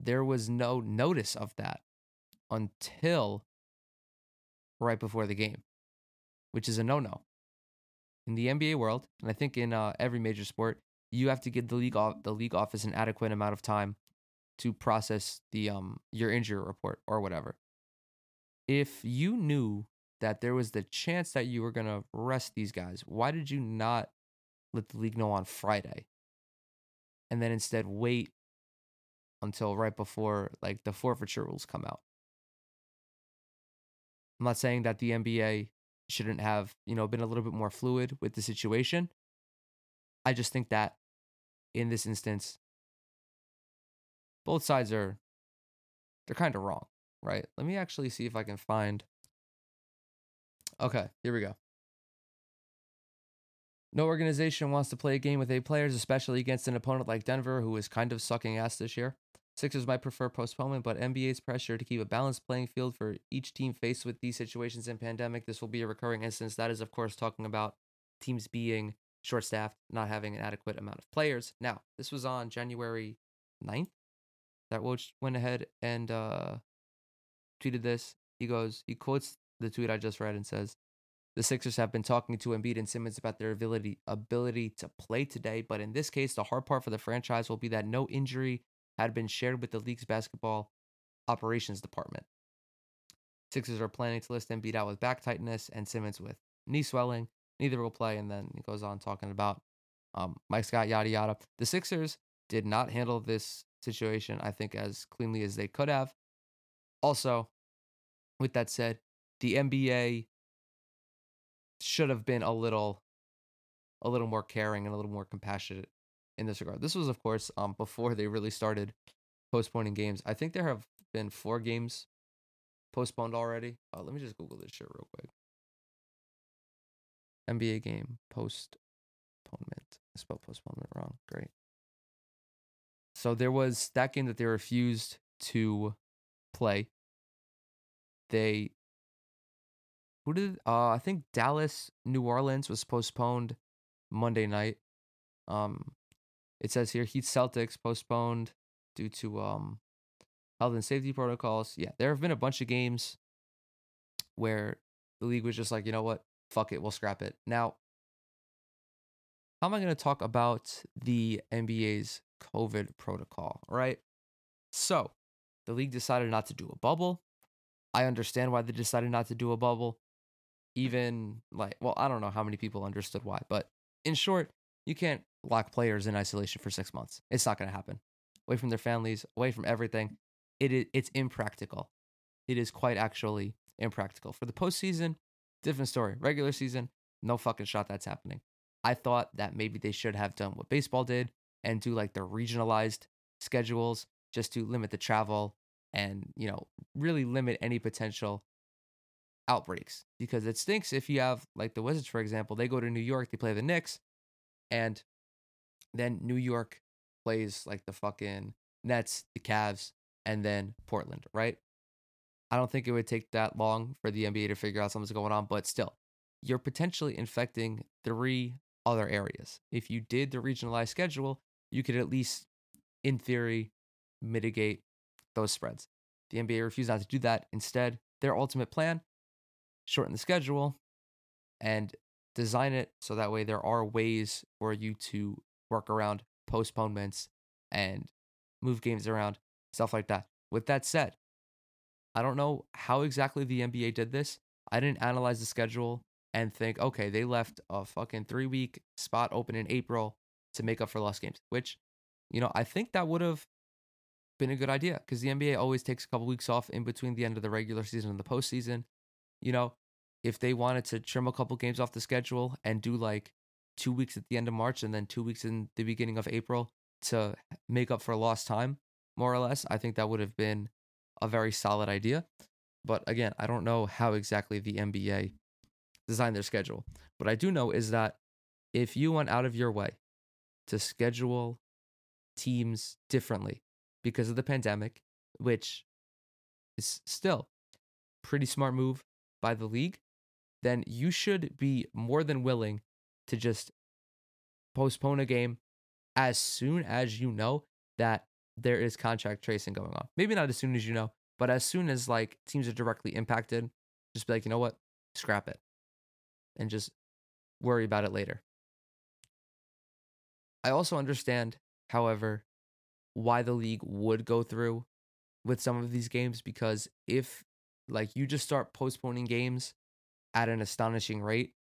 there was no notice of that until right before the game, which is a no no. In the NBA world, and I think in uh, every major sport, you have to give the league the league office an adequate amount of time to process the um your injury report or whatever. If you knew that there was the chance that you were going to rest these guys. Why did you not let the league know on Friday? And then instead wait until right before like the forfeiture rules come out. I'm not saying that the NBA shouldn't have, you know, been a little bit more fluid with the situation. I just think that in this instance both sides are they're kind of wrong, right? Let me actually see if I can find Okay, here we go. No organization wants to play a game with eight players, especially against an opponent like Denver, who is kind of sucking ass this year. Sixers might prefer postponement, but NBA's pressure to keep a balanced playing field for each team faced with these situations in pandemic. This will be a recurring instance. That is, of course, talking about teams being short staffed, not having an adequate amount of players. Now, this was on January 9th that Woj went ahead and uh, tweeted this. He goes, he quotes the tweet I just read and says, the Sixers have been talking to Embiid and Simmons about their ability ability to play today, but in this case, the hard part for the franchise will be that no injury had been shared with the league's basketball operations department. Sixers are planning to list Embiid out with back tightness and Simmons with knee swelling. Neither will play, and then he goes on talking about um, Mike Scott, yada yada. The Sixers did not handle this situation, I think, as cleanly as they could have. Also, with that said, the NBA should have been a little a little more caring and a little more compassionate in this regard. This was of course um before they really started postponing games. I think there have been four games postponed already. Uh, let me just Google this shit real quick. NBA game postponement. I spelled postponement wrong. Great. So there was that game that they refused to play. They who did uh I think Dallas New Orleans was postponed Monday night. Um it says here Heat Celtics postponed due to um health and safety protocols. Yeah, there have been a bunch of games where the league was just like, you know what? fuck it, we'll scrap it. Now, how am I going to talk about the NBA's COVID protocol, right? So, the league decided not to do a bubble. I understand why they decided not to do a bubble. Even like, well, I don't know how many people understood why, but in short, you can't lock players in isolation for six months. It's not going to happen. Away from their families, away from everything. It is, it's impractical. It is quite actually impractical. For the postseason, different story. Regular season, no fucking shot that's happening. I thought that maybe they should have done what baseball did and do like the regionalized schedules just to limit the travel and, you know, really limit any potential outbreaks because it stinks if you have like the Wizards, for example, they go to New York, they play the Knicks, and then New York plays like the fucking Nets, the Cavs, and then Portland, right? I don't think it would take that long for the NBA to figure out something's going on, but still, you're potentially infecting three other areas. If you did the regionalized schedule, you could at least, in theory, mitigate those spreads. The NBA refused not to do that. Instead, their ultimate plan shorten the schedule and design it so that way there are ways for you to work around postponements and move games around, stuff like that. With that said, I don't know how exactly the NBA did this. I didn't analyze the schedule and think, okay, they left a fucking three week spot open in April to make up for lost games, which, you know, I think that would have been a good idea because the NBA always takes a couple weeks off in between the end of the regular season and the postseason. You know, if they wanted to trim a couple games off the schedule and do like two weeks at the end of March and then two weeks in the beginning of April to make up for lost time, more or less, I think that would have been a very solid idea. But again, I don't know how exactly the NBA designed their schedule. What I do know is that if you went out of your way to schedule teams differently because of the pandemic, which is still pretty smart move by the league, then you should be more than willing to just postpone a game as soon as you know that there is contact tracing going on. Maybe not as soon as you know, but as soon as like teams are directly impacted, just be like, you know what? Scrap it. And just worry about it later. I also understand, however, why the league would go through with some of these games because if like you just start postponing games at an astonishing rate,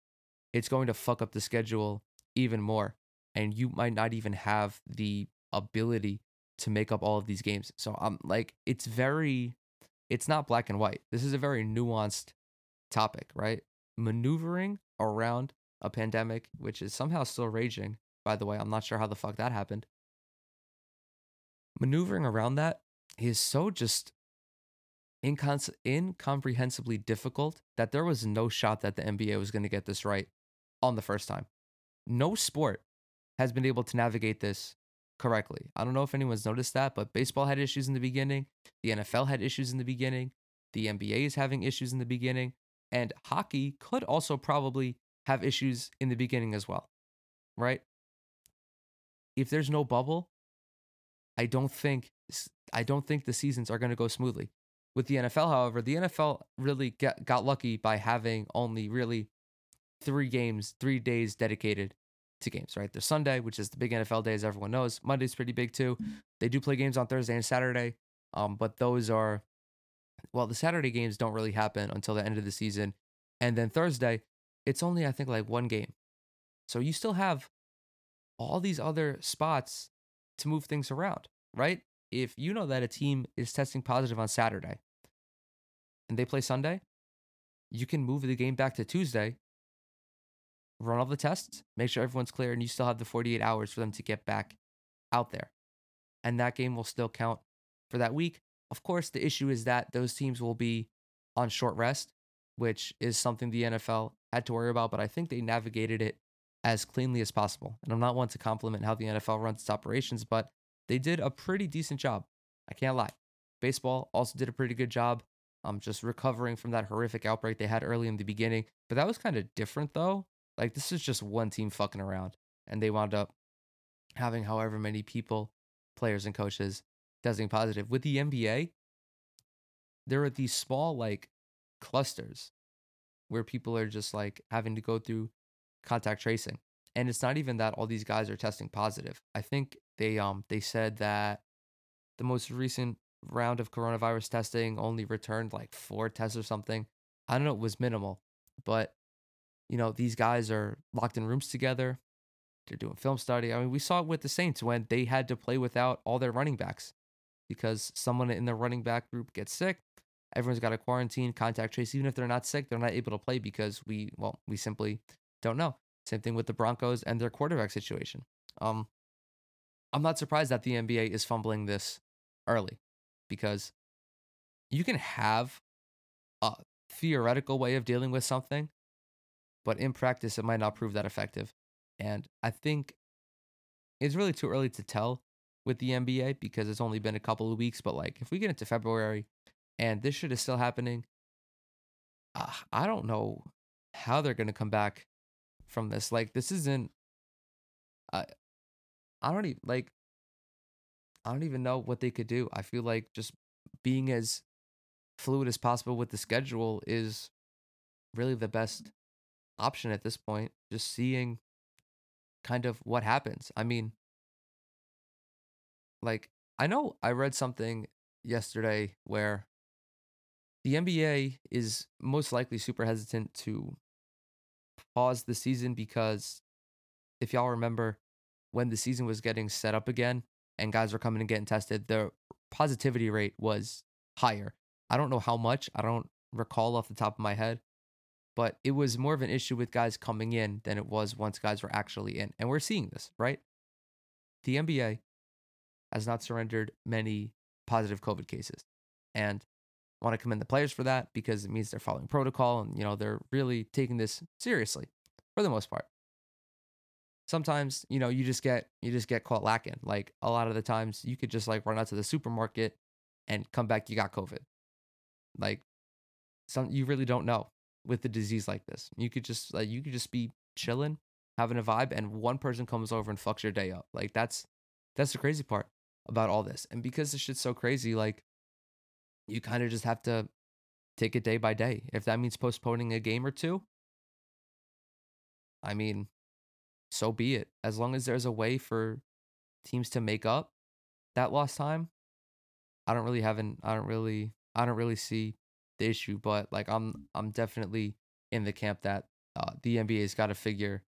it's going to fuck up the schedule even more. And you might not even have the ability to make up all of these games. So I'm um, like, it's very, it's not black and white. This is a very nuanced topic, right? Maneuvering around a pandemic, which is somehow still raging, by the way. I'm not sure how the fuck that happened. Maneuvering around that is so just incons- incomprehensibly difficult that there was no shot that the NBA was going to get this right on the first time. No sport has been able to navigate this correctly. I don't know if anyone's noticed that, but baseball had issues in the beginning. The NFL had issues in the beginning. The NBA is having issues in the beginning. And hockey could also probably have issues in the beginning as well, right? If there's no bubble, I don't think I don't think the seasons are going to go smoothly. With the NFL, however, the NFL really get, got lucky by having only really three games, three days dedicated to games, right? There's Sunday, which is the big NFL day, as everyone knows. Monday's pretty big too. They do play games on Thursday and Saturday, um, but those are, well, the Saturday games don't really happen until the end of the season. And then Thursday, it's only, I think, like one game. So you still have all these other spots to move things around, right? if you know that a team is testing positive on Saturday and they play Sunday, you can move the game back to Tuesday, run all the tests, make sure everyone's clear, and you still have the 48 hours for them to get back out there. And that game will still count for that week. Of course, the issue is that those teams will be on short rest, which is something the NFL had to worry about, but I think they navigated it as cleanly as possible. And I'm not one to compliment how the NFL runs its operations, but they did a pretty decent job. I can't lie. Baseball also did a pretty good job. Um, just recovering from that horrific outbreak they had early in the beginning. But that was kind of different though. Like this is just one team fucking around, and they wound up having however many people, players and coaches testing positive. With the NBA, there are these small like clusters where people are just like having to go through contact tracing. And it's not even that all these guys are testing positive. I think they um they said that the most recent round of coronavirus testing only returned like four tests or something. I don't know, it was minimal, but you know, these guys are locked in rooms together. They're doing film study. I mean, we saw it with the Saints when they had to play without all their running backs because someone in the running back group gets sick. Everyone's got a quarantine, contact trace. Even if they're not sick, they're not able to play because we, well, we simply don't know. Same thing with the Broncos and their quarterback situation. Um, I'm not surprised that the NBA is fumbling this early because you can have a theoretical way of dealing with something, but in practice, it might not prove that effective. And I think it's really too early to tell with the NBA because it's only been a couple of weeks. But like, if we get into February and this shit is still happening, uh, I don't know how they're going to come back from this. Like, this isn't. I, I don't even like. I don't even know what they could do. I feel like just being as fluid as possible with the schedule is really the best option at this point. Just seeing kind of what happens. I mean, like, I know I read something yesterday where the NBA is most likely super hesitant to pause the season because if y'all remember when the season was getting set up again and guys were coming and getting tested, the positivity rate was higher. I don't know how much, I don't recall off the top of my head, but it was more of an issue with guys coming in than it was once guys were actually in. And we're seeing this, right? The NBA has not surrendered many positive COVID cases. And I want to commend the players for that because it means they're following protocol and you know they're really taking this seriously for the most part. Sometimes, you know, you just get you just get caught lacking. Like a lot of the times you could just like run out to the supermarket and come back you got COVID. Like some you really don't know with a disease like this. You could just like you could just be chilling, having a vibe, and one person comes over and fucks your day up. Like that's that's the crazy part about all this. And because this shit's so crazy, like you kind of just have to take it day by day. If that means postponing a game or two, I mean, so be it. As long as there's a way for teams to make up that lost time, I don't really have an I don't really I don't really see the issue, but like I'm I'm definitely in the camp that uh, the NBA's got to figure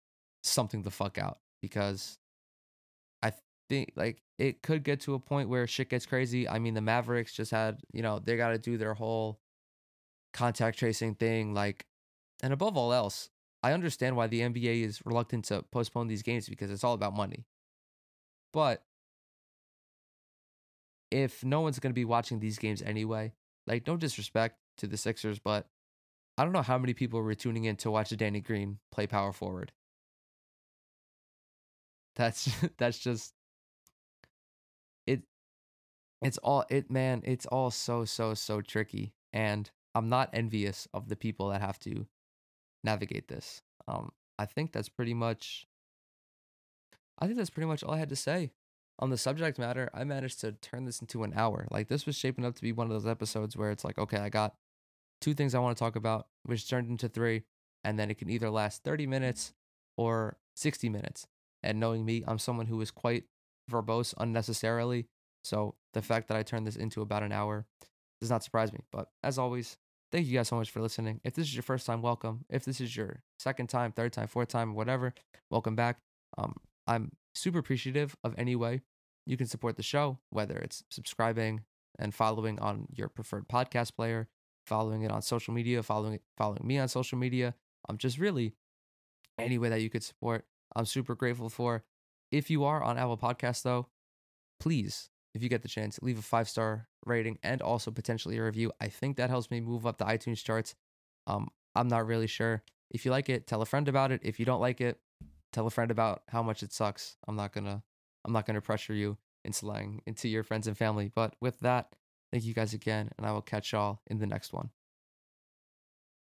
something the fuck out because I think like it could get to a point where shit gets crazy. I mean, the Mavericks just had you know they got to do their whole contact tracing thing, like, and above all else, I understand why the NBA is reluctant to postpone these games because it's all about money. But if no one's going to be watching these games anyway, like no disrespect to the Sixers, but I don't know how many people were tuning in to watch Danny Green play power forward. That's [laughs] that's just it it's all it man, it's all so so so tricky and I'm not envious of the people that have to navigate this. Um I think that's pretty much I think that's pretty much all I had to say on the subject matter, I managed to turn this into an hour. Like this was shaping up to be one of those episodes where it's like, okay, I got two things I want to talk about, which turned into three, and then it can either last 30 minutes or 60 minutes. And knowing me, I'm someone who is quite verbose unnecessarily. So the fact that I turned this into about an hour does not surprise me. But as always, thank you guys so much for listening. If this is your first time, welcome. If this is your second time, third time, fourth time, whatever, welcome back. Um, I'm super appreciative of any way you can support the show, whether it's subscribing and following on your preferred podcast player, following it on social media, following following me on social media. I'm um, just really any way that you could support. I'm super grateful for. If you are on Apple Podcasts, though, please, if you get the chance, leave a five star rating and also potentially a review. I think that helps me move up the iTunes charts. Um, I'm not really sure. If you like it, tell a friend about it. If you don't like it, tell a friend about how much it sucks. I'm not gonna I'm not gonna pressure you into lying into your friends and family. But with that, thank you guys again, and I will catch y'all in the next one.